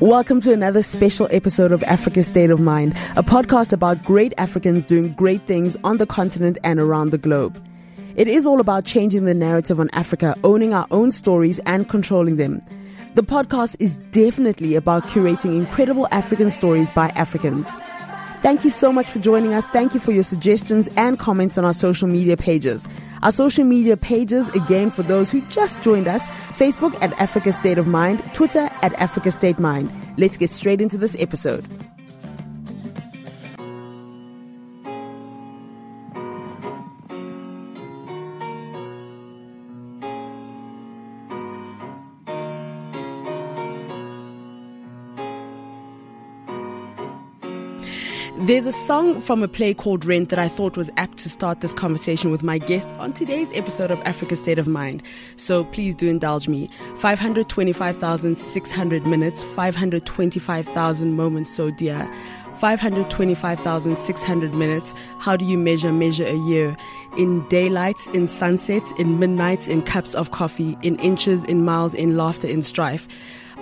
Welcome to another special episode of Africa's State of Mind, a podcast about great Africans doing great things on the continent and around the globe. It is all about changing the narrative on Africa, owning our own stories and controlling them. The podcast is definitely about curating incredible African stories by Africans. Thank you so much for joining us. Thank you for your suggestions and comments on our social media pages. Our social media pages, again, for those who just joined us, Facebook at Africa State of Mind, Twitter at Africa State Mind. Let's get straight into this episode. There's a song from a play called Rent that I thought was apt to start this conversation with my guest on today's episode of Africa State of Mind. So please do indulge me. 525,600 minutes, 525,000 moments so dear. 525,600 minutes. How do you measure measure a year? In daylights, in sunsets, in midnights, in cups of coffee, in inches, in miles, in laughter, in strife.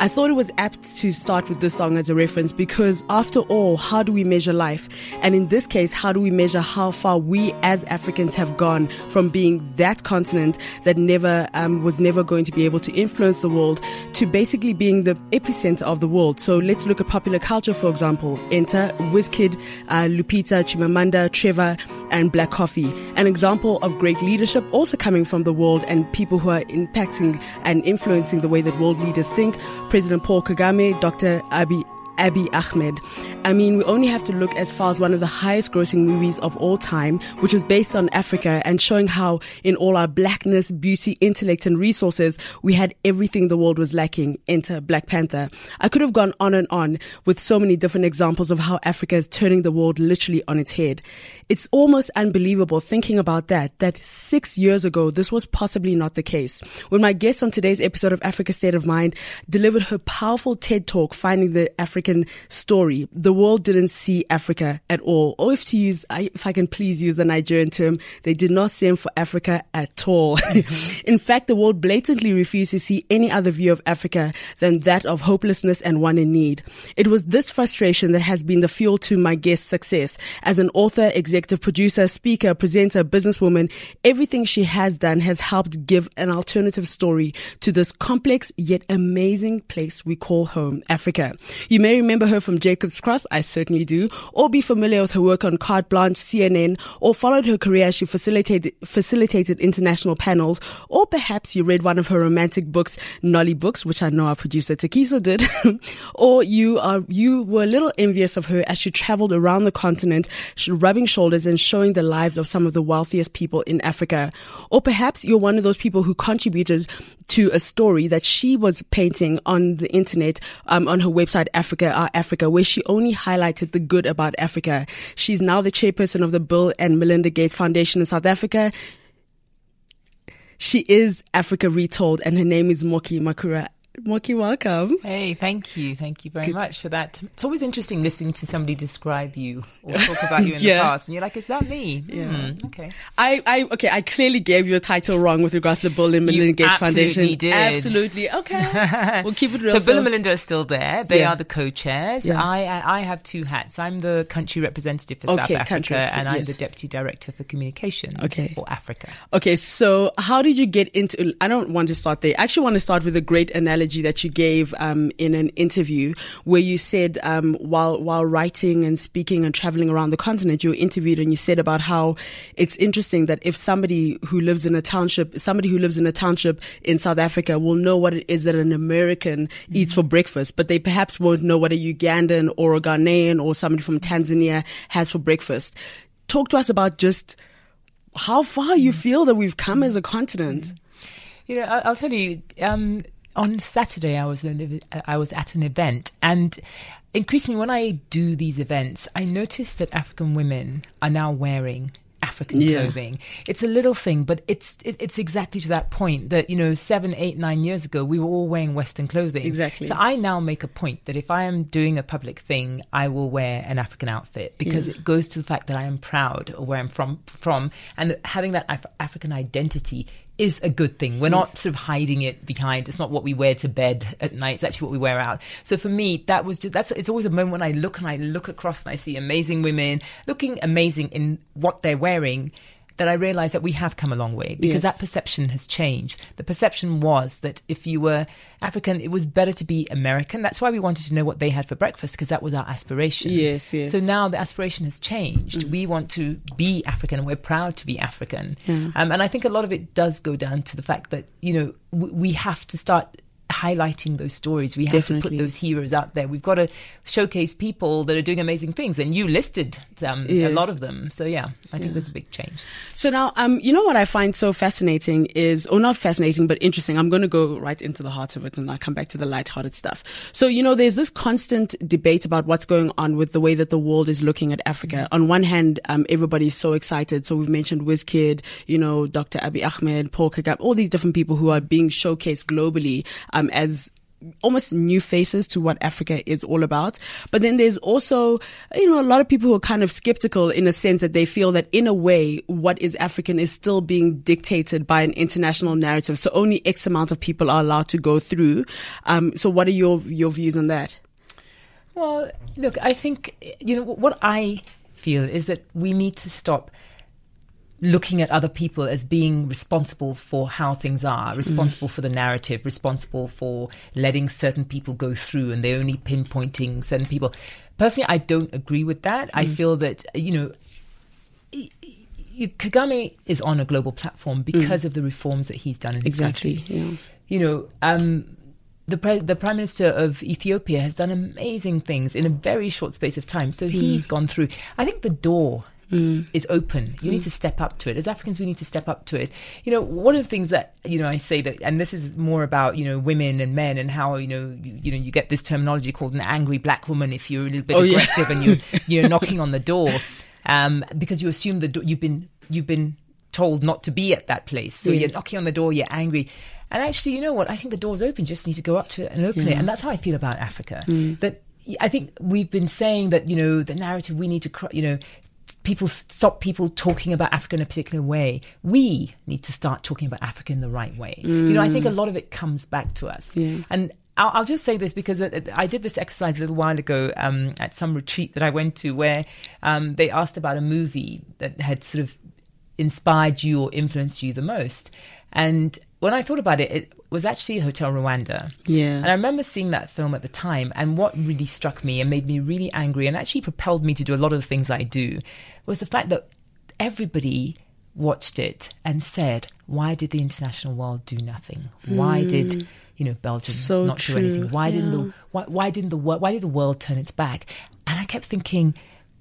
I thought it was apt to start with this song as a reference because, after all, how do we measure life? And in this case, how do we measure how far we as Africans have gone from being that continent that never um, was never going to be able to influence the world to basically being the epicenter of the world? So let's look at popular culture, for example. Enter Wizkid, uh, Lupita, Chimamanda, Trevor, and Black Coffee. An example of great leadership also coming from the world and people who are impacting and influencing the way that world leaders think President Paul Kagame, Dr. Abiy Abiy Ahmed. I mean, we only have to look as far as one of the highest grossing movies of all time, which was based on Africa and showing how in all our blackness, beauty, intellect and resources, we had everything the world was lacking. Enter Black Panther. I could have gone on and on with so many different examples of how Africa is turning the world literally on its head. It's almost unbelievable thinking about that, that six years ago, this was possibly not the case. When my guest on today's episode of Africa State of Mind delivered her powerful TED talk, Finding the African Story, the world didn't see Africa at all. Or if to use, if I can please use the Nigerian term, they did not send for Africa at all. In fact, the world blatantly refused to see any other view of Africa than that of hopelessness and one in need. It was this frustration that has been the fuel to my guest's success as an author, executive producer, speaker, presenter, businesswoman. Everything she has done has helped give an alternative story to this complex yet amazing place we call home, Africa. You may remember her from Jacob's Cross, I certainly do, or be familiar with her work on Carte Blanche, CNN, or followed her career as she facilitated, facilitated international panels, or perhaps you read one of her romantic books, Nolly Books, which I know our producer Takisa did, or you are, you were a little envious of her as she traveled around the continent, rubbing shoulders and showing the lives of some of the wealthiest people in Africa. Or perhaps you're one of those people who contributed to a story that she was painting on the internet, um, on her website, Africa Our Africa, where she only highlighted the good about Africa. She's now the chairperson of the Bill and Melinda Gates Foundation in South Africa. She is Africa Retold, and her name is Moky Makura. Moky, welcome. Hey, thank you. Thank you very Good. much for that. It's always interesting listening to somebody describe you or talk about you in yeah. the past. And you're like, is that me? Yeah. Mm, okay. I, I, okay, I clearly gave you a title wrong with regards to the Bill and Melinda Gates Foundation. Did. Absolutely. Okay. we'll keep it real. So, Bill and Melinda are still there. They yeah. are the co-chairs. Yeah. I, I, have two hats. I'm the country representative for okay, South Africa and I'm yes. the deputy director for communications okay. for Africa. Okay. So how did you get into, I don't want to start there. I actually want to start with a great analogy analogy that you gave um, in an interview where you said um, while while writing and speaking and traveling around the continent, you were interviewed and you said about how it's interesting that if somebody who lives in a township, somebody who lives in a township in South Africa will know what it is that an American mm-hmm. eats for breakfast, but they perhaps won't know what a Ugandan or a Ghanaian or somebody from Tanzania has for breakfast. Talk to us about just how far you feel that we've come as a continent. You know, I'll tell you, um, on Saturday, I was I was at an event, and increasingly when I do these events, I notice that African women are now wearing African yeah. clothing. It's a little thing, but it's it, it's exactly to that point that you know seven, eight, nine years ago we were all wearing Western clothing. Exactly. So I now make a point that if I am doing a public thing, I will wear an African outfit because yeah. it goes to the fact that I am proud of where I'm from, from, and having that Af- African identity is a good thing. We're not sort of hiding it behind. It's not what we wear to bed at night. It's actually what we wear out. So for me, that was just that's. It's always a moment when I look and I look across and I see amazing women looking amazing in what they're wearing that I realized that we have come a long way because Yes. that perception has changed. The perception was that if you were African, it was better to be American. That's why we wanted to know what they had for breakfast because that was our aspiration. Yes, yes. So now the aspiration has changed. We want to be African and we're proud to be African. Um, and I think a lot of it does go down to the fact that, you know, w- we have to start highlighting those stories. We have to put those heroes out there. We've got to showcase people that are doing amazing things. And you listed um, a lot of them. So yeah, I think there's a big change. So now, um, you know what I find so fascinating is, or not fascinating, but interesting. I'm going to go right into the heart of it and I'll come back to the lighthearted stuff. So, you know, there's this constant debate about what's going on with the way that the world is looking at Africa. On one hand, um, everybody's so excited. So we've mentioned WizKid, you know, Dr. Abiy Ahmed, Paul Kagame, all these different people who are being showcased globally, um, as almost new faces to what Africa is all about. But then there's also, you know, a lot of people who are kind of skeptical in a sense that they feel that in a way, what is African is still being dictated by an international narrative. So only X amount of people are allowed to go through. Um, so what are your, your views on that? Well, look, I think, you know, what I feel is that we need to stop looking at other people as being responsible for how things are, mm. responsible for the narrative, responsible for letting certain people go through and they're only pinpointing certain people. Personally, I don't agree with that. I mm. feel that, you know, Kagame is on a global platform mm. because of the reforms that he's done in Exactly. country Yeah. you know, um, the pre- the prime minister of Ethiopia has done amazing things in a very short space of time. So he's gone through. I think the door Mm. is open. You need mm. to step up to it. As Africans, we need to step up to it. You know, one of the things that you know I say that, and this is more about you know women and men and how you know you, you know you get this terminology called an angry black woman if you're a little bit Oh, yeah. aggressive and you you're knocking on the door um, because you assume the door you've been you've been told not to be at that place. So Yes. you're knocking on the door, you're angry. And actually, you know what? I think the door's open. You just need to go up to it and open it. And that's how I feel about Africa. Mm. That I think we've been saying that, you know, the narrative we need to, you know, people stop people talking about Africa in a particular way. We need to start talking about Africa in the right way. You know, I think a lot of it comes back to us. And I'll, I'll just say this because I did this exercise a little while ago um, at some retreat that I went to where um, they asked about a movie that had sort of inspired you or influenced you the most. And when I thought about it, it was actually Hotel Rwanda. Yeah. And I remember seeing that film at the time. And what really struck me and made me really angry and actually propelled me to do a lot of the things I do was the fact that everybody watched it and said, why did the international world do nothing? Why hmm. did, you know, Belgium So not true. do anything? Why didn't the why, why didn't the world why did the world turn its back? And I kept thinking,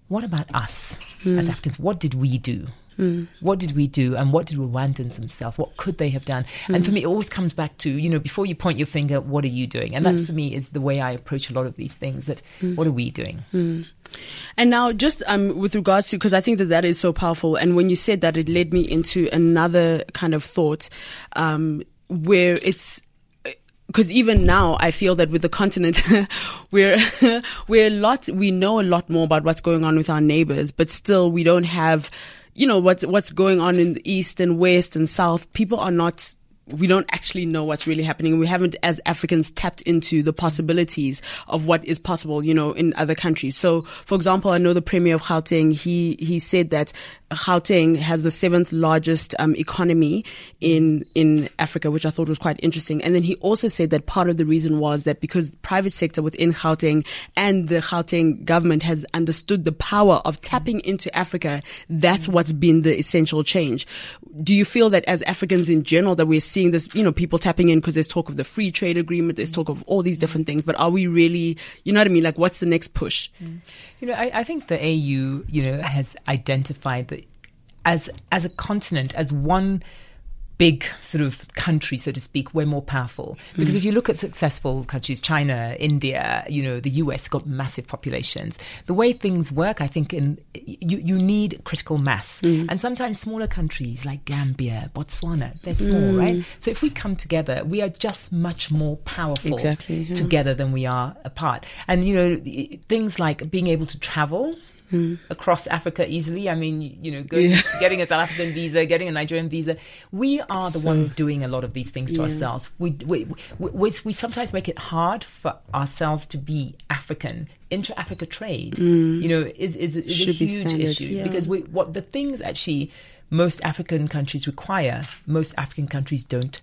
what about us hmm. as Africans? What did we do? Mm. What did we do? And what did Rwandans themselves? What could they have done? And mm. for me, it always comes back to, you know, before you point your finger, what are you doing? And that mm. for me is the way I approach a lot of these things that what are we doing? And now, just um, with regards to, because I think that that is so powerful. And when you said that, it led me into another kind of thought um, where it's. Uh, because even now, I feel that with the continent, we're we're a lot. We know a lot more about what's going on with our neighbors, but still, we don't have, you know, what's what's going on in the east and west and south. People are not we don't actually know what's really happening. We haven't, as Africans, tapped into the possibilities of what is possible, you know, in other countries. So, for example, I know the Premier of Gauteng, he, he said that Gauteng has the seventh largest um, economy in, in Africa, which I thought was quite interesting. And then he also said that part of the reason was that because the private sector within Gauteng and the Gauteng government has understood the power of tapping into Africa, that's what's been the essential change. Do you feel that as Africans in general that we're seeing this, you know, people tapping in because there's talk of the free trade agreement, there's talk of all these different things, but are we really, you know what I mean? Like what's the next push? You know, I, I think the AU, you know, has identified that as as a continent, as one big sort of country, so to speak, we're more powerful. Because if you look at successful countries, China, India, you know, the US got massive populations. The way things work, I think, in you you need critical mass, mm. and sometimes smaller countries like Gambia, Botswana, they're small, mm. right? So if we come together, we are just much more powerful Exactly, yeah. together than we are apart. And you know, things like being able to travel across Africa easily. I mean, you, know, going, Yeah. getting a South African visa, getting a Nigerian visa. We are the So- ones doing a lot of these things to Yeah. ourselves. We, we, we, we, we sometimes make it hard for ourselves to be African. Intra-Africa trade, you know, is is, is a Mm. Should huge standard, issue yeah. because we, what the things actually most African countries require, most African countries don't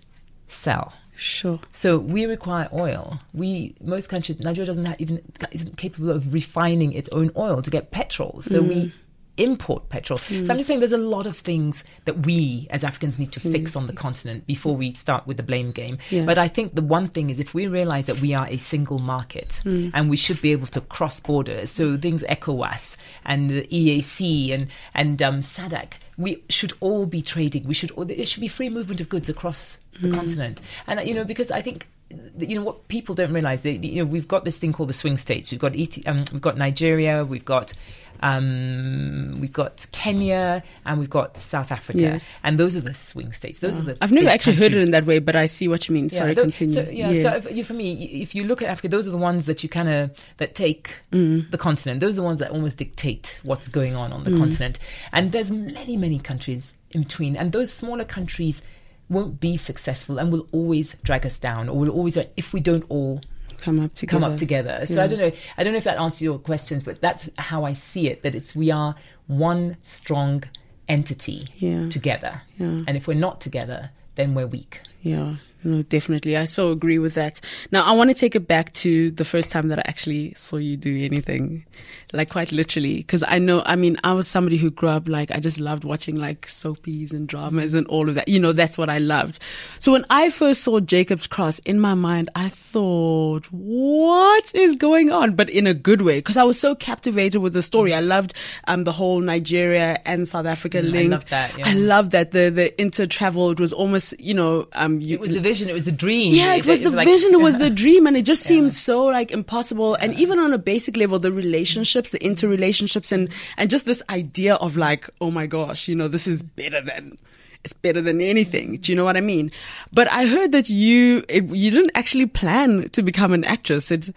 sell. Sure. So we require oil. We most countries, Nigeria doesn't have even isn't capable of refining its own oil to get petrol. So Mm. we import petrol. So I'm just saying there's a lot of things that we as Africans need to fix on the continent before we start with the blame game. Mm. Yeah. But I think the one thing is if we realize that we are a single market Mm. and we should be able to cross borders, so things ECOWAS and the EAC and and um, SADC, we should all be trading. We should all, there should be free movement of goods across the continent. And you know because I think you know what people don't realize they, you know we've got this thing called the swing states we've got um, we've got Nigeria we've got um, we've got Kenya and we've got South Africa Yes. and those are the swing states those are the I've never actually heard it in that way, but I see what you mean. Sorry, continue. So, yeah, so if, you- for me, if you look at Africa, those are the ones that you kind of that take Mm. the continent. Those are the ones that almost dictate what's going on on the Mm. continent. And there's many, many countries in between, and those smaller countries won't be successful and will always drag us down, or will always if we don't all come up together. come up together. So I don't know. I don't know if that answers your questions, but that's how I see it. That it's we are one strong entity Yeah. together, Yeah. and if we're not together, then we're weak. Yeah, no, definitely. I so agree with that. Now, I want to take it back to the first time that I actually saw you do anything, like quite literally, because I know, I mean, I was somebody who grew up like, I just loved watching like soapies and dramas and all of that. You know, that's what I loved. So when I first saw Jacob's Cross in my mind, I thought, what is going on? But in a good way, because I was so captivated with the story. I loved, um, the whole Nigeria and South Africa Mm, I link. love that, yeah. I love that the, the inter-travel, it was almost, you know, um, you, It was the vision. It was the dream. yeah, it was the like- vision, it was the dream, and it just seems so like impossible. And even on a basic level, the relationships, the interrelationships, and and just this idea of like, oh my gosh, you know, this is better than. It's better than anything. Do you know what I mean? But I heard that you it, you didn't actually plan to become an actress. It,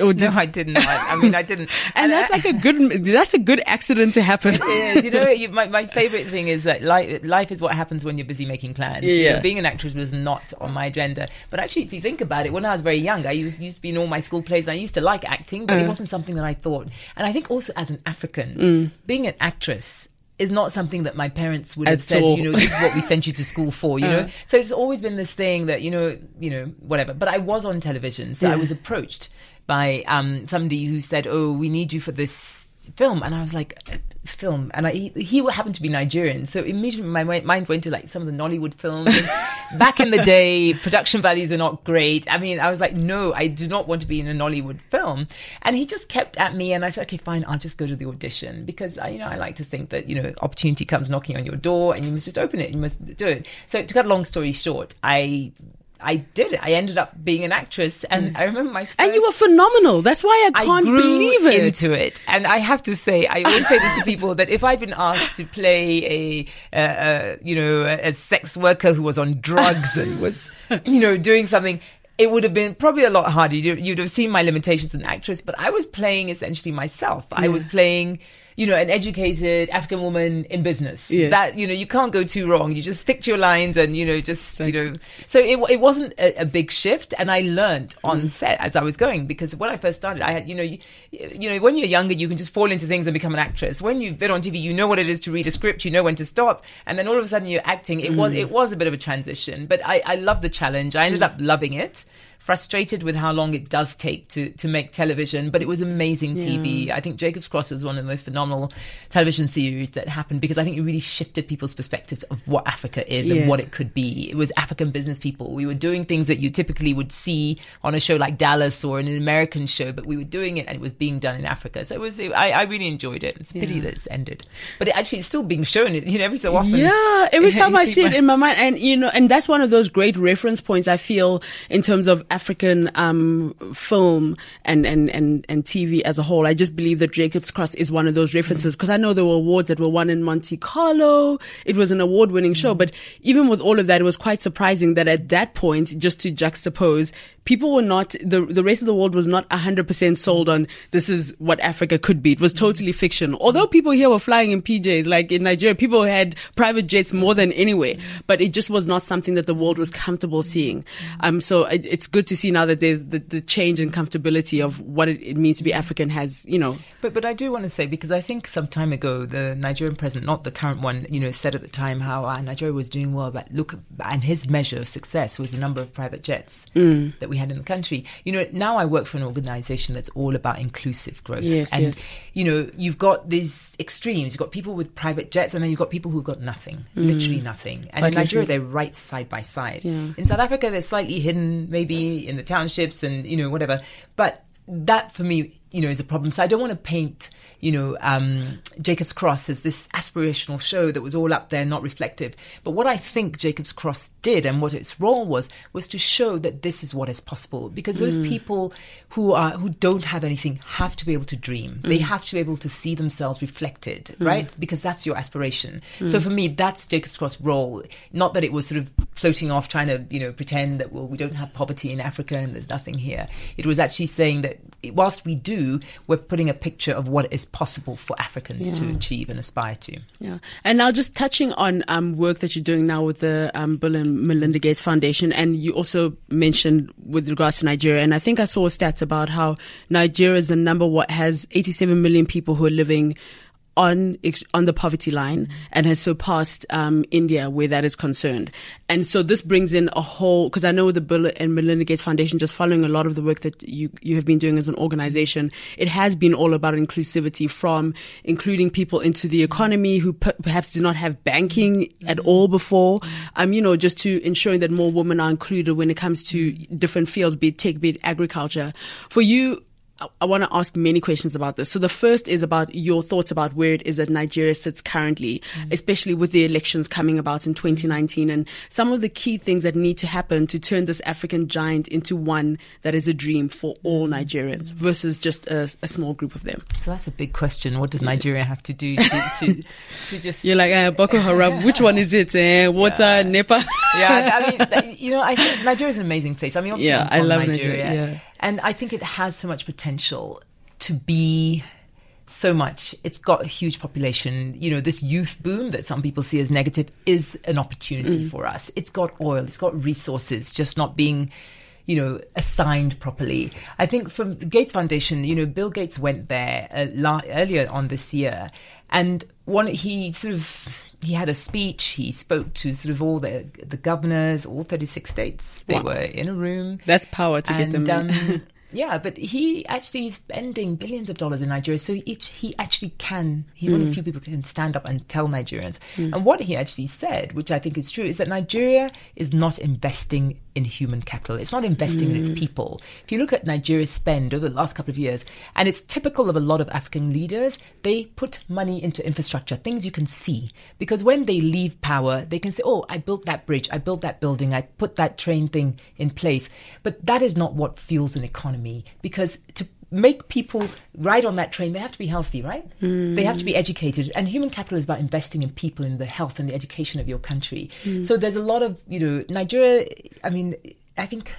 or did, No, I didn't. I, I mean, I didn't. and that's like a good that's a good accident to happen. It is. You know, you, my, my favorite thing is that life, life is what happens when you're busy making plans. You know, being an actress was not on my agenda. But actually, if you think about it, when I was very young, I used, used to be in all my school plays. And I used to like acting, but it Uh. wasn't something that I thought. And I think also as an African, Mm. being an actress is not something that my parents would have At said, all. you know, this is what we sent you to school for, you Uh. know. So it's always been this thing that, you know, you know, whatever. But I was on television, so I was approached by um, somebody who said, "Oh, we need you for this film," and I was like, "Uh, "Film?" And I, he, he happened to be Nigerian, so immediately my mind went to like some of the Nollywood films. Back in the day, production values are not great. I mean, I was like, "No, I do not want to be in a Nollywood film." And he just kept at me, and I said, "Okay, fine, I'll just go to the audition because I, you know I like to think that you know opportunity comes knocking on your door, and you must just open it, and you must do it." So to cut a long story short, I. I did it. I ended up being an actress, and I remember my first and you were phenomenal. That's why I can't I believe it. into it. And I have to say, I always say this to people that if I'd been asked to play a, uh, uh, you know, a sex worker who was on drugs and was, you know, doing something. It would have been probably a lot harder. You'd, you'd have seen my limitations as an actress, but I was playing essentially myself. I was playing, you know, an educated African woman in business. Yes. That, you know, you can't go too wrong. You just stick to your lines and, you know, just, you know, so it, it wasn't a, a big shift. And I learned on Mm. set as I was going because when I first started, I had, you know, you, you know, when you're younger, you can just fall into things and become an actress. When you've been on TV, you know what it is to read a script, you know when to stop. And then all of a sudden you're acting. It Mm. was, it was a bit of a transition, but I, I love the challenge. I ended up loving it. Frustrated with how long it does take to, to make television, but it was amazing TV. I think Jacob's Cross was one of the most phenomenal television series that happened because I think it really shifted people's perspectives of what Africa is and what it could be. It was African business people. We were doing things that you typically would see on a show like Dallas or in an American show, but we were doing it and it was being done in Africa. So it was, I, I really enjoyed it. It's a pity Yeah. that it's ended, but it actually it's still being shown, you know, every so often. Yeah, every time I see it in my mind, and you know, and that's one of those great reference points I feel in terms of African um, film and, and, and, and TV as a whole. I just believe that Jacob's Cross is one of those references because I know there were awards that were won in Monte Carlo. It was an award winning show, but even with all of that, it was quite surprising that at that point, just to juxtapose, people were not the the rest of the world was not 100% sold on this is what Africa could be. It was totally fiction. Although people here were flying in PJs, like in Nigeria, people had private jets more than anywhere, but it just was not something that the world was comfortable seeing. Um, so it, it's good to see now that there's the, the change and comfortability of what it, it means to be African has, you know. But but I do want to say because I think some time ago the Nigerian president, not the current one, you know, said at the time how uh, Nigeria was doing well, but look, and his measure of success was the number of private jets Mm. that we had in the country. You know, now I work for an organization that's all about inclusive growth. Yes, and, yes. you know, you've got these extremes. You've got people with private jets and then you've got people who've got nothing, literally nothing. And Mm. Quite in Nigeria, they're right side by side. Yeah. In South Africa, they're slightly hidden, maybe in the townships and, you know, whatever. But that for me, you know, is a problem. So I don't want to paint, you know, um, Jacob's Cross as this aspirational show that was all up there, not reflective. But what I think Jacob's Cross did and what its role was, was to show that this is what is possible. Because those mm. people who are, who don't have anything have to be able to dream. They mm. have to be able to see themselves reflected, mm. right? Because that's your aspiration. So for me, that's Jacob's Cross role. Not that it was sort of floating off trying to, you know, pretend that, well, we don't have poverty in Africa and there's nothing here. It was actually saying that whilst we do, we're putting a picture of what is possible for Africans to achieve and aspire to. Yeah. And now just touching on um, work that you're doing now with the um, Bill and Melinda Gates Foundation, and you also mentioned with regards to Nigeria, and I think I saw a stat about how Nigeria is the number what has 87 million people who are living on on the poverty line and has surpassed um, India where that is concerned. And so this brings in a whole because I know the Bill and Melinda Gates Foundation, just following a lot of the work that you you have been doing as an organization, it has been all about inclusivity from including people into the economy who per- perhaps did not have banking at all before. Um, you know, just to ensuring that more women are included when it comes to different fields, be it tech, be it agriculture. For you, I- want to ask many questions about this. So the first is about your thoughts about where it is that Nigeria sits currently, especially with the elections coming about in 2019 and some of the key things that need to happen to turn this African giant into one that is a dream for all Nigerians versus just a, a small group of them. So that's a big question. What does Nigeria have to do to, to, to just You're like, uh, Boko Haram, which one is it? Uh, water, Yeah. Nepa? yeah, I mean, you know, I think Nigeria is an amazing place. I mean, obviously, Yeah, I love Nigeria, Nigeria, yeah. And I think it has so much potential to be so much. It's got a huge population. You know, this youth boom that some people see as negative is an opportunity Mm. for us. It's got oil, it's got resources, just not being. You know, assigned properly. I think from the Gates Foundation, you know, Bill Gates went there uh, la- earlier on this year, and one he sort of he had a speech. He spoke to sort of all the the governors, all thirty six states. They Wow. were in a room. That's power to get them um, yeah, but he actually is spending billions of dollars in Nigeria, so he, he actually can. He's one of mm. the few people who can stand up and tell Nigerians. Mm. And what he actually said, which I think is true, is that Nigeria is not investing in human capital. It's not investing in its mm. people. If you look at Nigeria's spend over the last couple of years, and it's typical of a lot of African leaders, they put money into infrastructure, things you can see. Because when they leave power, they can say, oh, I built that bridge, I built that building, I put that train thing in place. But that is not what fuels an economy. Me because to make people ride on that train, they have to be healthy, right? They have to be hmm. educated. And human capital is about investing in people, in the health and the education of your country. Hmm. So there's a lot of, you know, Nigeria, I mean, I think,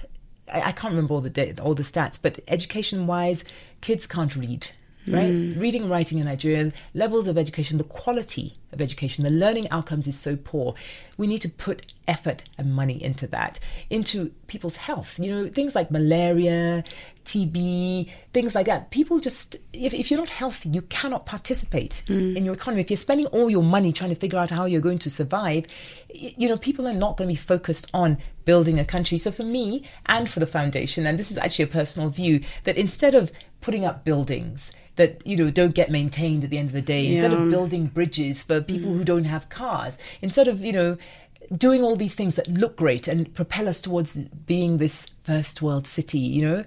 I, I can't remember all the, all the stats, but education wise, kids can't read. Right, mm. reading, and writing in Nigeria, levels of education, the quality of education, the learning outcomes is so poor. We need to put effort and money into that, into people's health. You know, things like malaria, TB, things like that. People just, if, if you're not healthy, you cannot participate mm. in your economy. If you're spending all your money trying to figure out how you're going to survive, you know, people are not going to be focused on building a country. So for me and for the foundation, and this is actually a personal view, that instead of putting up buildings, that you know don't get maintained at the end of the day. Instead of building bridges for people who mm. don't have cars instead of you know doing all these things that look great and propel us towards being this first world city you know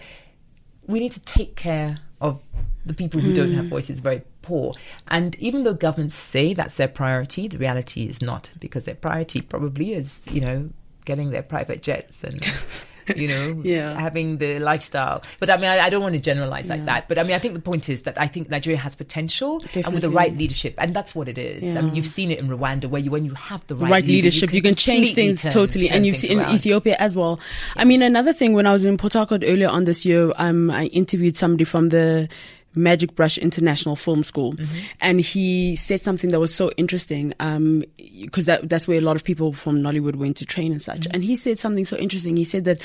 we need to take care of the people who don't have mm. voices very poor. And even though governments say that's their priority the reality is not because their priority probably is you know getting their private jets and you know, Yeah. having the lifestyle. But I mean, I, I don't want to generalize like that. But I mean, I think the point is that I think Nigeria has potential and with the right leadership, and that's what it is. I mean, you've seen it in Rwanda, where you when you have the right, right leader, leadership, you can, change completely things turn- totally, turn and you've seen in around. Ethiopia as well. I mean, another thing when I was in Port Harcourt earlier on this year, um, I interviewed somebody from the Magic Brush International Film School, Mm-hmm. and he said something that was so interesting. Um, because that, that's where a lot of people from Nollywood went to train and such. Mm-hmm. And he said something so interesting. He said that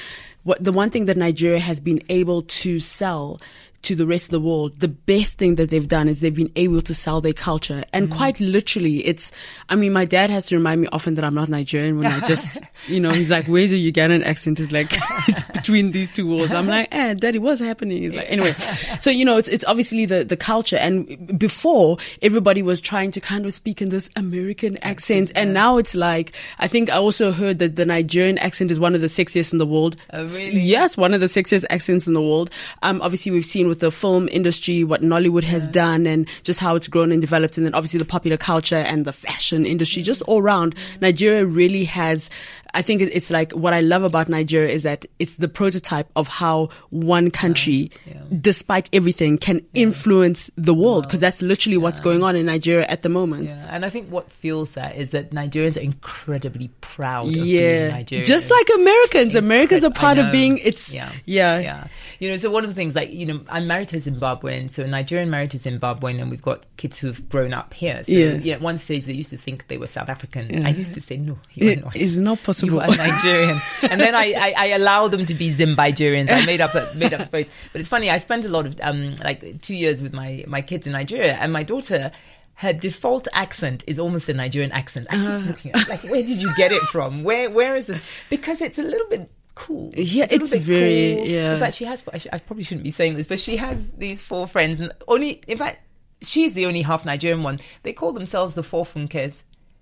what the one thing that Nigeria has been able to sell to the rest of the world, the best thing that they've done is they've been able to sell their culture. And quite literally, it's, I mean, my dad has to remind me often that I'm not Nigerian when I just, you know, he's like, where's your Ugandan accent? It's like, it's between these two walls. I'm like, eh, daddy, what's happening? He's like, anyway. So, you know, it's, it's obviously the, the culture. And before, everybody was trying to kind of speak in this American accent. And now it's like, I think I also heard that the Nigerian accent is one of the sexiest in the world. Oh, really? Yes, one of the sexiest accents in the world. Um, obviously we've seen with the film industry what Nollywood has done and just how it's grown and developed, and then obviously the popular culture and the fashion industry, just all around. Nigeria really has. I think it's like what I love about Nigeria is that it's the prototype of how one country, uh, despite everything, can influence the world because that's literally what's going on in Nigeria at the moment. Yeah, and I think what fuels that is that Nigerians are incredibly proud of being Yeah, Nigerian. just like Americans. Americans are proud of being. It's yeah, yeah, yeah. You know, so one of the things, like you know, I'm married to a Zimbabwean, so a Nigerian married to a Zimbabwean, and we've got kids who've grown up here. So Yes. yeah, at one stage they used to think they were South African. Yeah. I used to say, no, you are It not. is not possible. You are Nigerian, and then I, I, I allow them to be Zimbabweans. I made up a, made up a phrase, but it's funny. I spent a lot of um like two years with my my kids in Nigeria, and my daughter. Her default accent is almost a Nigerian accent. I keep Uh. looking at like, where did you get it from? Where where is it? Because it's a little bit cool. Yeah, a little it's very- cool. yeah. In fact, she has. I, probably shouldn't be saying this, but she has these four friends, and only in fact, she's the only half Nigerian one. They call themselves the four Funkes.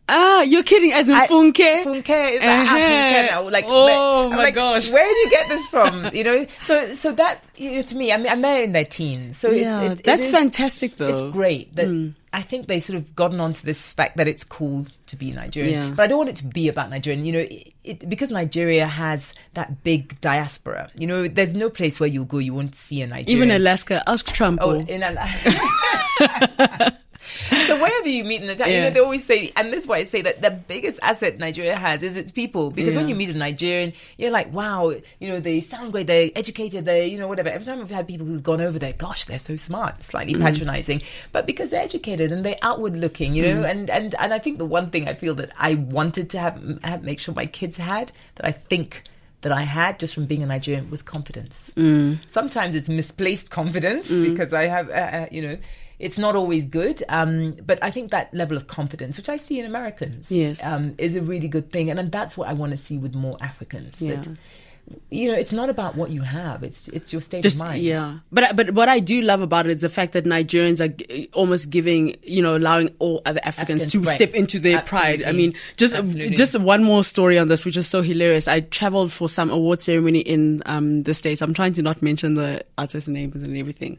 Ah, you're kidding, as in I- Funke? Funke is like, Uh-huh. ah, Funke now. Like, Oh, my like, gosh. where did you get this from? You know, so so that you know, to me, I mean, I'm there in their teens, so Yeah, it's, it's that's it is- fantastic though. It's great that Mm. I think they sort of gotten onto this spec that it's cool to be Nigerian, Yeah. but I don't want it to be about Nigerian. You know, it, it, because Nigeria has that big diaspora. You know, there's no place where you go you won't see a Nigerian. Even Alaska, ask Trump. Oh, in Alaska. so wherever you meet in the town, you know, they always say, and this is why I say that the biggest asset Nigeria has is its people. Because when you meet a Nigerian, you're like, wow, you know, they sound great, they're educated, they're, you know, whatever. Every time I've had people who've gone over there, gosh, they're so smart, slightly Mm. patronizing, but because they're educated and they're outward looking, you know, Mm. and, and, and I think the one thing I feel that I wanted to have, have make sure my kids had, that I think that I had just from being a Nigerian was confidence. Mm. Sometimes it's misplaced confidence because I have, uh, uh, you know, it's not always good. Um, but I think that level of confidence, which I see in Americans, Yes. um, is a really good thing, and, and that's what I want to see with more Africans. Yeah. That, you know, it's not about what you have; it's it's your state just of mind. yeah but but what i do love about it is the fact that nigerians are g- almost giving you know allowing all other africans Africans, to right. step into their pride i mean just Absolutely. just one more story on this which is so hilarious i traveled for some award ceremony in um the states i'm trying to not mention the artist names and everything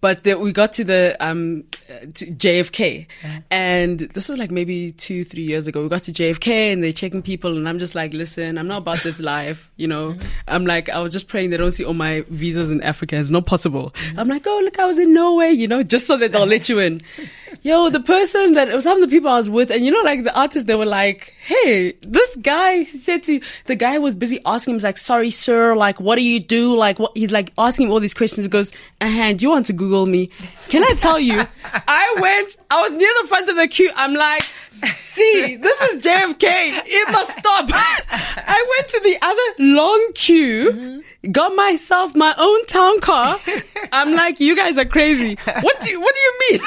but the, we got to the um to JFK, and this was like maybe two, three years ago. We got to JFK, and they're checking people, and I'm just like, listen, I'm not about this life, you know. I'm like, I was just praying they don't see all my visas in Africa. It's not possible. I'm like, oh look, I was in Norway, you know, just so that they'll let you in. Yo, the person that was some of the people I was with, and you know, like the artists, they were like, hey, this guy said to the guy was busy asking him, he's like, sorry, sir, like, what do you do? Like, what? He's like asking him all these questions. He goes, uh do you want to Google me? Can I tell you? I went, I was near the front of the queue. I'm like, see, this is JFK. It must stop. I went to the other long queue, got myself my own town car. I'm like, you guys are crazy. What do you, what do you mean?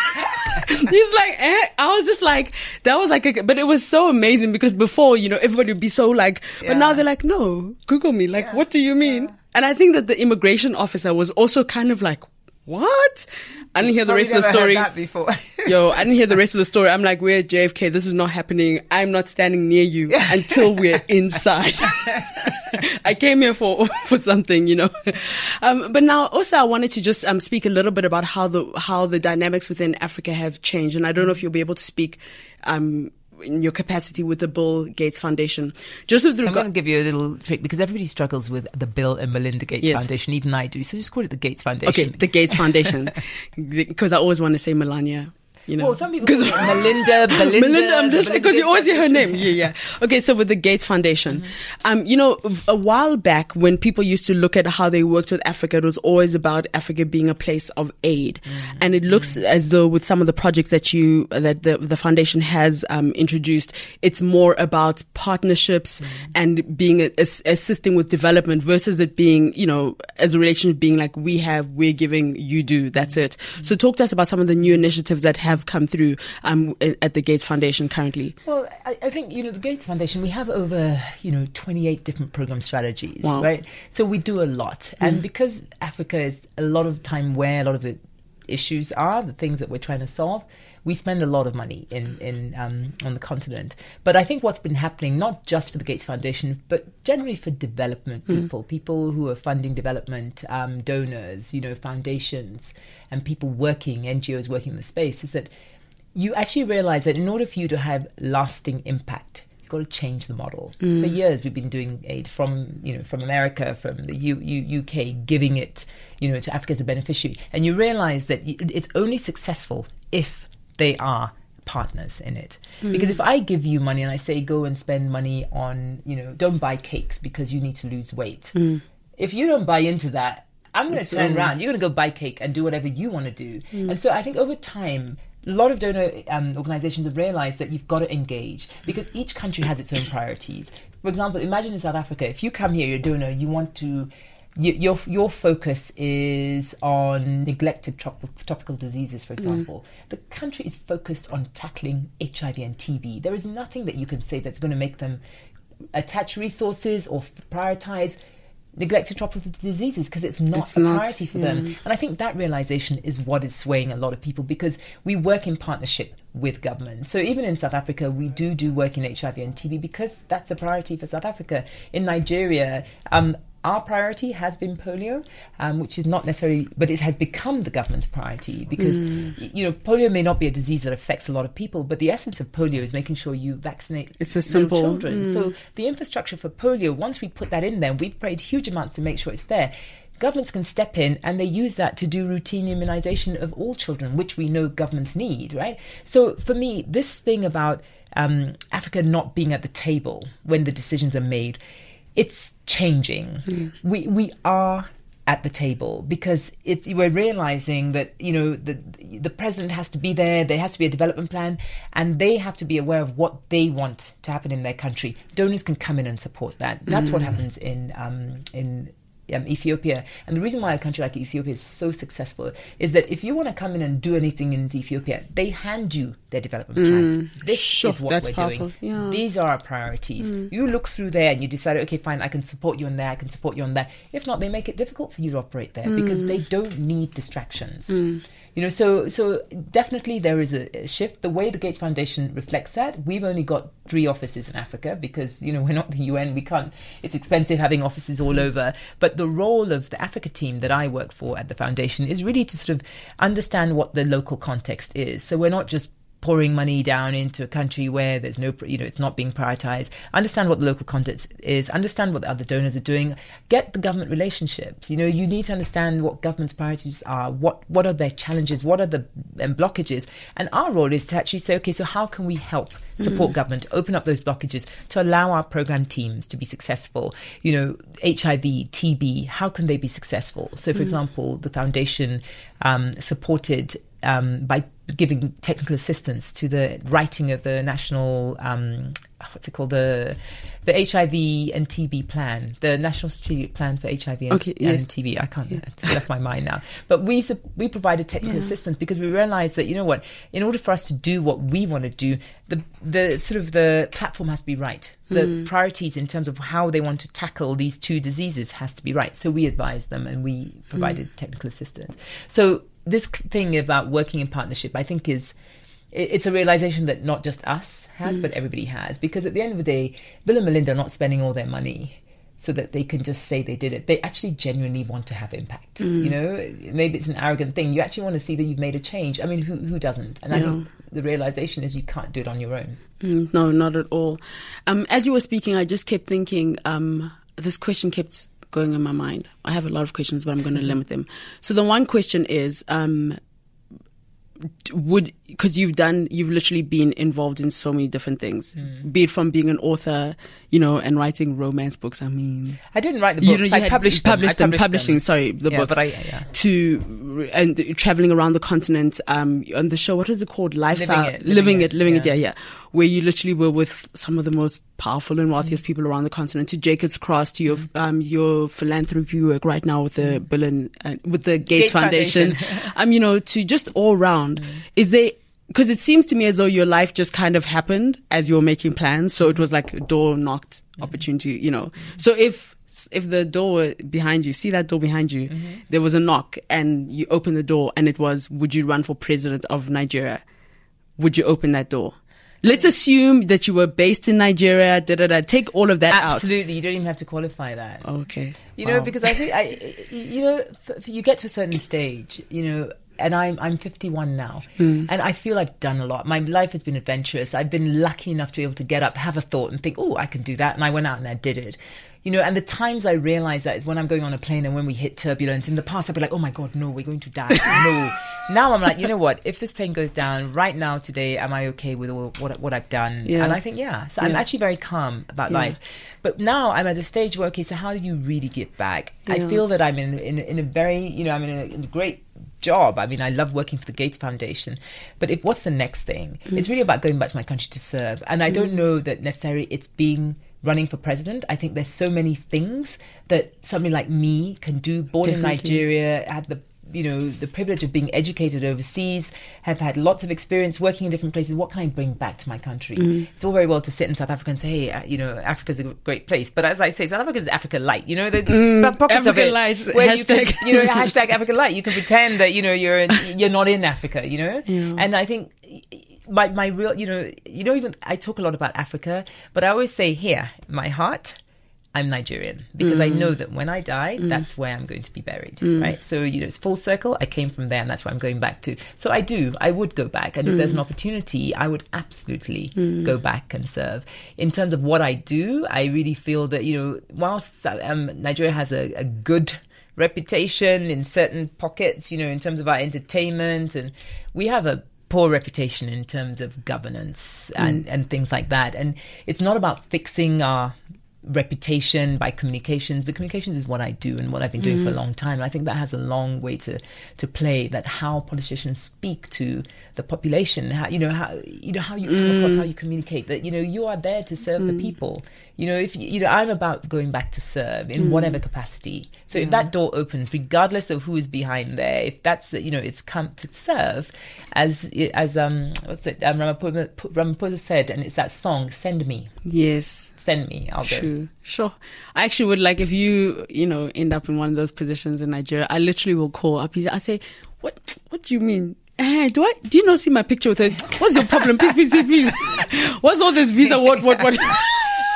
He's like, eh? I was just like, that was like, a, but it was so amazing because before, you know, everybody would be so like, but now they're like, no, Google me. Like, what do you mean? And I think that the immigration officer was also kind of like, what? I didn't hear the rest of the story. that before. Yo, I didn't hear the rest of the story. I'm like, we're at JFK. This is not happening. I'm not standing near you until we're inside. I came here for for something, you know. Um, but now, also, I wanted to just um, speak a little bit about how the how the dynamics within Africa have changed, and I don't know if you'll be able to speak. Um, in your capacity with the Bill Gates Foundation. Just with I'm going to give you a little trick because everybody struggles with the Bill and Melinda Gates Yes. Foundation. Even I do. So just call it the Gates Foundation. okay, the Gates Foundation, because I always want to say Melania. You know, Well, some people call Melinda, Belinda. Melinda, I'm just because you always hear her name. Yeah, yeah. Okay, so with the Gates Foundation, mm-hmm. um, you know, a while back when people used to look at how they worked with Africa, it was always about Africa being a place of aid, mm-hmm. and it looks mm-hmm. as though with some of the projects that you that the the foundation has um, introduced, it's more about partnerships and being a, ass- assisting with development versus it being, you know, as a relationship being like we have, we're giving, you do, that's it. So talk to us about some of the new initiatives that have come through um, at the Gates Foundation currently. Well, I, I think you know the Gates Foundation. We have over you know twenty eight different program strategies, Wow. right? So we do a lot, and because Africa is a lot of time where a lot of the issues are, the things that we're trying to solve. We spend a lot of money in in um, on the continent, but I think what's been happening, not just for the Gates Foundation, but generally for development people, people who are funding development, um, donors, you know, foundations, and people working, NGOs working in the space, is that you actually realize that in order for you to have lasting impact, you've got to change the model. For years, we've been doing aid from you know from America, from the U, U, UK, giving it you know to Africa as a beneficiary, and you realize that it's only successful if they are partners in it. Mm. Because if i give you money and i say go and spend money on you know don't buy cakes because you need to lose weight. Mm. If you don't buy into that i'm going to turn around. You're going to go buy cake and do whatever you want to do mm. and so i think over time a lot of donor um, organizations have realized that you've got to engage because each country has its own priorities. For example imagine in south africa if you come here you're a donor you want to your your focus is on neglected trop- tropical diseases, for example. The country is focused on tackling HIV and TB. There is nothing that you can say that's going to make them attach resources or prioritize neglected tropical diseases because it's not It's a not, priority for them. And I think that realization is what is swaying a lot of people because we work in partnership with government. So even in South Africa, we do do work in HIV and TB because that's a priority for South Africa. In Nigeria, um, our priority has been polio, um, which is not necessarily, but it has become the government's priority because Mm. you know polio may not be a disease that affects a lot of people, but the essence of polio is making sure you vaccinate It's a simple- mm. children. So the infrastructure for polio, once we put that in there, we've paid huge amounts to make sure it's there. Governments can step in and they use that to do routine immunization of all children, which we know governments need, right? So for me, this thing about um, Africa not being at the table when the decisions are made, it's changing. We we are at the table because it, we're realizing that you know the the president has to be there. There has to be a development plan, and they have to be aware of what they want to happen in their country. Donors can come in and support that. That's what happens in um, in um, Ethiopia. And the reason why a country like Ethiopia is so successful is that if you want to come in and do anything in Ethiopia, they hand you their development mm, plan. This Sure, is what we're powerful, doing. yeah. These are our priorities. Mm. You look through there and you decide, okay, fine, I can support you on there, I can support you on there. If not, they make it difficult for you to operate there because mm. they don't need distractions. You know, so so definitely there is a, a shift. The way the Gates Foundation reflects that, we've only got three offices in Africa because you know we're not the UN. We can't. It's expensive having offices all over. But the role of the Africa team that I work for at the foundation is really to sort of understand what the local context is. So we're not just pouring money down into a country where there's no, you know, it's not being prioritized. Understand what the local context is. Understand what the other donors are doing. Get the government relationships. You know, you need to understand what government's priorities are. What what are their challenges? What are the um, blockages? And our role is to actually say, okay, so how can we help support government open up those blockages to allow our program teams to be successful? You know, HIV, TB, how can they be successful? So, for example, the foundation um, supported um, by giving technical assistance to the writing of the national um, what's it called the the HIV and TB plan, the national strategic plan for HIV and, Okay, yes. and TB. I can't it's left my mind now, but we we provided technical Yeah. assistance because we realized that you know what, in order for us to do what we want to do, the the sort of the platform has to be right. The priorities in terms of how they want to tackle these two diseases has to be right. So we advised them and we provided technical assistance. So this thing about working in partnership, I think, is it's a realization that not just us has, but everybody has. Because at the end of the day, Bill and Melinda are not spending all their money so that they can just say they did it. They actually genuinely want to have impact. You know, maybe it's an arrogant thing. You actually want to see that you've made a change. I mean, who who doesn't? And I Yeah. think the realization is you can't do it on your own. Mm, no, not at all. Um, as you were speaking, I just kept thinking. Um, this question kept going in my mind. I have a lot of questions, but I'm going to limit them. So the one question is, um, would because you've done, you've literally been involved in so many different things, be it from being an author, you know, and writing romance books. I mean, I didn't write the you books. know, you I published them. published I them, publishing. them. Sorry, the Yeah, books. but I- yeah. To and traveling around the continent. Um, on the show, what is it called? Lifestyle, It, living, Living it, It, living it. Yeah, yeah. yeah. Where you literally were with some of the most powerful and wealthiest people around the continent. To Jacob's Cross, to your Mm. um your philanthropy work right now with the Bill and uh, with the Gates, Gates Foundation. Foundation. um, you know, to just all round. Is there? Because it seems to me as though your life just kind of happened as you were making plans. So it was like a door knocked opportunity, you know. So if if the door were behind you, see that door behind you, there was a knock and you open the door and it was, would you run for president of Nigeria? Would you open that door? Let's assume that you were based in Nigeria. Da da da. Take all of that out. Absolutely, you don't even have to qualify that. Okay. You know, because I think I, you know, you get to a certain stage, you know, and I'm I'm 51 now, Hmm. and I feel I've done a lot. My life has been adventurous. I've been lucky enough to be able to get up, have a thought, and think, oh, I can do that, and I went out and I did it. You know, and the times I realize that is when I'm going on a plane and when we hit turbulence. In the past, I'd be like, oh my god, no, we're going to die. No. now I'm like, you know what? If this plane goes down right now today, am I okay with all, what what I've done? Yeah. And I think yeah. So I'm actually very calm about Yeah. life. But now I'm at a stage where okay, so how do you really give back? I feel that I'm in in, in a very you know I'm in a, in a great job. I mean, I love working for the Gates Foundation. But if what's the next thing? Mm. It's really about going back to my country to serve. And I don't know that necessarily it's being running for president. I think there's so many things that somebody like me can do. Born in Nigeria, had the you know the privilege of being educated overseas, have had lots of experience working in different places. What can I bring back to my country? Mm. It's all very well to sit in South Africa and say, hey, uh, you know, Africa's a great place. But as I say, South Africa is Africa light. You know, there's pockets of Africa it light, where you can, Mm, you know, hashtag Africa light. You can pretend that you know you're in, you're not in Africa. You know, Yeah. and I think my my real, you know, you know, even I talk a lot about Africa, but I always say here, my heart. I'm Nigerian because I Mm. know that when I die, that's where I'm going to be buried, right? So, you know, it's full circle. I came from there and that's where I'm going back to. So I do, I would go back. And if there's an Mm. opportunity, I would absolutely go back and serve. In terms of what I do, I really feel that, you know, whilst um, Nigeria has a, a good reputation in certain pockets, you know, in terms of our entertainment, and we have a poor reputation in terms of governance and, mm. and things like that. And it's not about fixing our reputation by communications but communications is what i do and what i've been doing for a long time. And i think that has a long way to to play that how politicians speak to the population how you know how you know how you come across how you communicate that you know you are there to serve the people. You know if you know i'm about going back to serve in whatever capacity. So if that door opens regardless of who is behind there if that's you know it's come to serve as as um what's it um, Ramaphosa, Ramaphosa said and it's that song send me. Yes. Send me i'll go True. Sure. I actually would like if you, you know, end up in one of those positions in Nigeria, I literally will call up. I say, what, what do you mean? Eh, do I, do you not see my picture with her? What's your problem? Please, please, please, please. What's all this visa? What, what, what?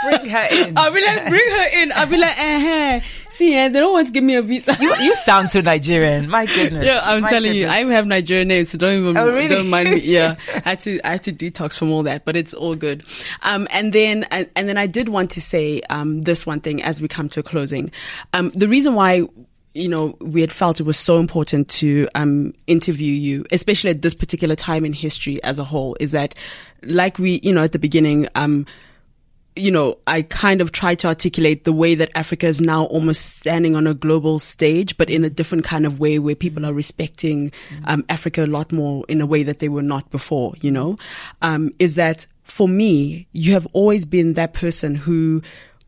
Bring her in I'll be like, bring her in. I'll be like, eh, eh. See, eh, they don't want to give me a visa. you, you sound so nigerian my goodness Yeah, I'm My telling you, goodness. I have Nigerian names, so don't even Oh, really? don't mind me. Yeah, I had to I had to detox from all that, but it's all good. Um, and then and, and then I did want to say um this one thing as we come to a closing. Um, the reason why you know we had felt it was so important to um interview you, especially at this particular time in history as a whole, is that like we you know at the beginning um you know, I kind of try to articulate the way that Africa is now almost standing on a global stage, but in a different kind of way where people are respecting um, Africa a lot more in a way that they were not before, you know, um, is that for me, you have always been that person who,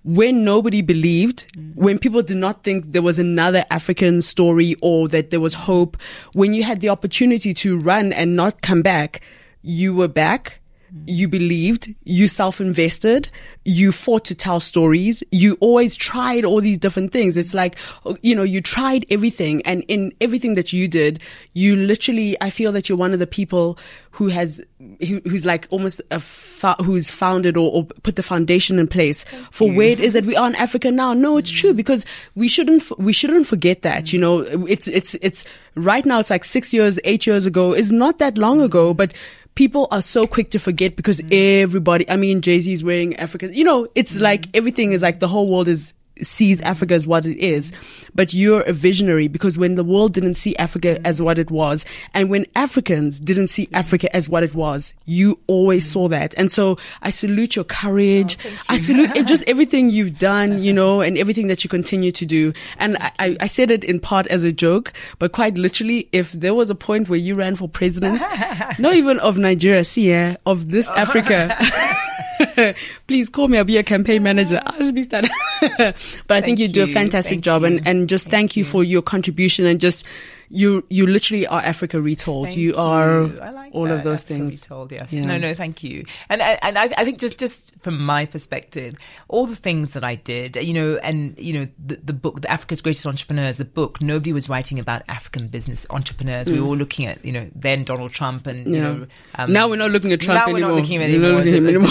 when nobody believed, when people did not think there was another African story or that there was hope, when you had the opportunity to run and not come back, you were back you believed, you self-invested, you fought to tell stories, you always tried all these different things. It's like, you know, you tried everything and in everything that you did, you literally, I feel that you're one of the people who has, who, who's like almost a, fo- who's founded or, or, put the foundation in place Thank for you. where it is that we are in Africa now. No, it's mm. true because we shouldn't, we shouldn't forget that, mm. you know, it's, it's, it's right now, it's like six years, eight years ago. It's not that long ago, but people are so quick to forget because mm. everybody, I mean, Jay Z is wearing Africa. You know, it's mm. like everything is like the whole world is sees Africa as what it is. But you're a visionary because when the world didn't see Africa as what it was, and when Africans didn't see Africa as what it was, you always saw that. And so I salute your courage. Oh, you. I salute just everything you've done, you know, and everything that you continue to do. And I, I said it in part as a joke, but quite literally, if there was a point where you ran for president, not even of Nigeria, see, yeah, of this Africa. Please call me. I'll be a campaign manager. I'll just be starting. but I think you do a fantastic thank job, you. and and just thank, thank you, you for your contribution and just you you literally are Africa retold. You, you, are like all that. of those Africa things. Retold, yes. Yeah. No, no, thank you. And and I, I think just just from my perspective, all the things that I did, you know, and you know, the, the book, the Africa's Greatest Entrepreneurs, the book. Nobody was writing about African business entrepreneurs. Mm. We were all looking at you know then Donald Trump and yeah. you know. Um, now we're not looking at Trump now anymore. we're not looking at him anymore,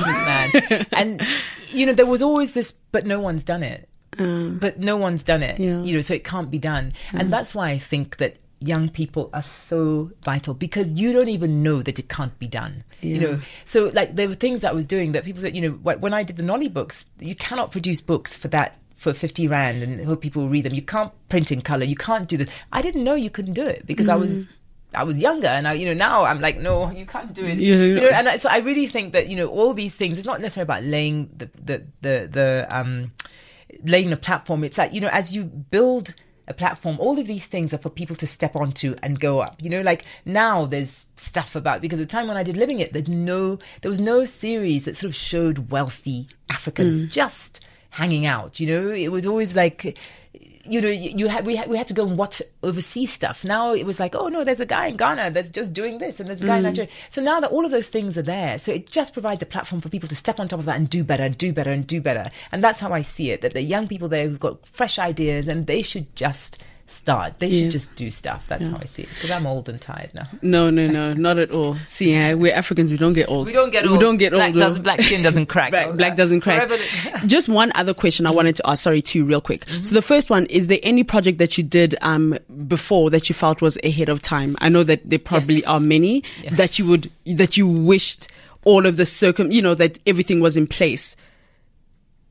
businessman. and you know, there was always this, but no one's done it. Um, but no one's done it, yeah. you know, so it can't be done. And that's why I think that young people are so vital because you don't even know that it can't be done yeah. you know so like there were things that i was doing that people said you know when i did the nolly books you cannot produce books for that for 50 rand and hope people will read them you can't print in color you can't do this i didn't know you couldn't do it because mm. i was mm. I was younger, and I, you know, now I'm like, no, you can't do it. Yeah. You know, and I, so I really think that you know all these things. It's not necessarily about laying the the the, the um laying a platform. It's like you know, as you build a platform. All of these things are for people to step onto and go up. You know, like now there's stuff about because the time when I did Living It, there's no there was no series that sort of showed wealthy Africans mm. just hanging out. You know, it was always like you know, you had we had we had to go and watch overseas stuff. Now it was like, oh no, there's a guy in Ghana that's just doing this, and there's a guy mm. in Nigeria. So now that all of those things are there, so it just provides a platform for people to step on top of that and do better, and do better, and do better. And that's how I see it. That the young people there who've got fresh ideas, and they should just start. They yes. should just do stuff. That's yeah. how I see it. Because I'm old and tired now. No, no, no, not at all. See, yeah, we're Africans. We don't get old. We don't get old. We don't get black old. Doesn't, black skin doesn't crack. black, black doesn't crack. just one other question I wanted to ask. Sorry, two real quick. Mm-hmm. So the first one is there any project that you did um, before that you felt was ahead of time? I know that there probably yes. are many yes. that you would that you wished all of the circum, you know, that everything was in place.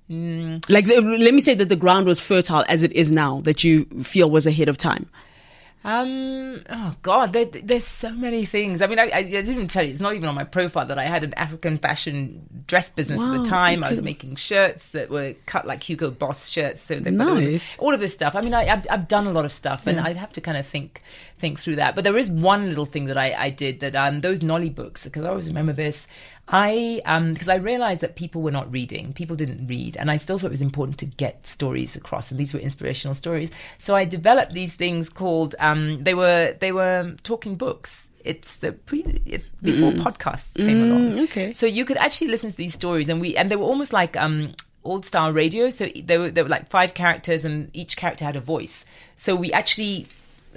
Mm. Like, let me say that the ground was fertile as it is now, that you feel was ahead of time. Um. Oh God, there, there's so many things. I mean, I, I, I, didn't tell you. It's not even on my profile that I had an African fashion dress business wow, at the time. I was making shirts that were cut like Hugo Boss shirts. So they, nice. all of this stuff. I mean, I, have I've done a lot of stuff, and. I'd have to kind of think think through that. But there is one little thing that I, I did that um those Nolly books because I always remember this. I um because I realized that people were not reading, people didn't read, and I still thought it was important to get stories across, and these were inspirational stories. So I developed these things called um they were they were talking books. It's the pre it, before mm. podcasts came mm, along. Okay, so you could actually listen to these stories, and we and they were almost like um old style radio. So they were they were like five characters, and each character had a voice. So we actually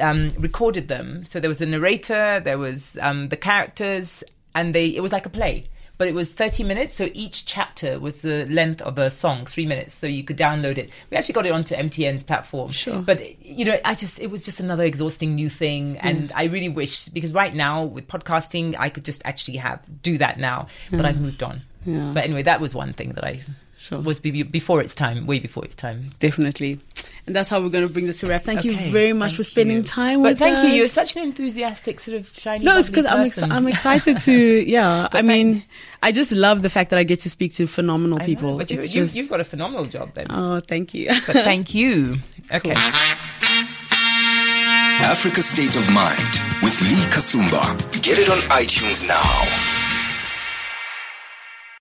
um, recorded them. So there was a narrator, there was um, the characters, and they it was like a play but it was 30 minutes. So each chapter was the length of a song, three minutes. So you could download it. We actually got it onto MTN's platform. Sure. But, you know, I just, it was just another exhausting new thing. Mm. And I really wish, because right now with podcasting, I could just actually have, do that now. But I've moved on. Yeah. But anyway, that was one thing that I sure. was before its time, way before its time. Definitely. And that's how we're going to bring this to wrap. Thank okay, you very much for spending you. time but with thank us. Thank you. You're such an enthusiastic, sort of shiny. No, it's because I'm ex- I'm excited to. Yeah, I mean, I just love the fact that I get to speak to phenomenal people. Know, but you, it's you, just, you've got a phenomenal job then. Oh, thank you. but thank you. Okay. Cool. Africa State of Mind with Lee Kasumba. Get it on iTunes now.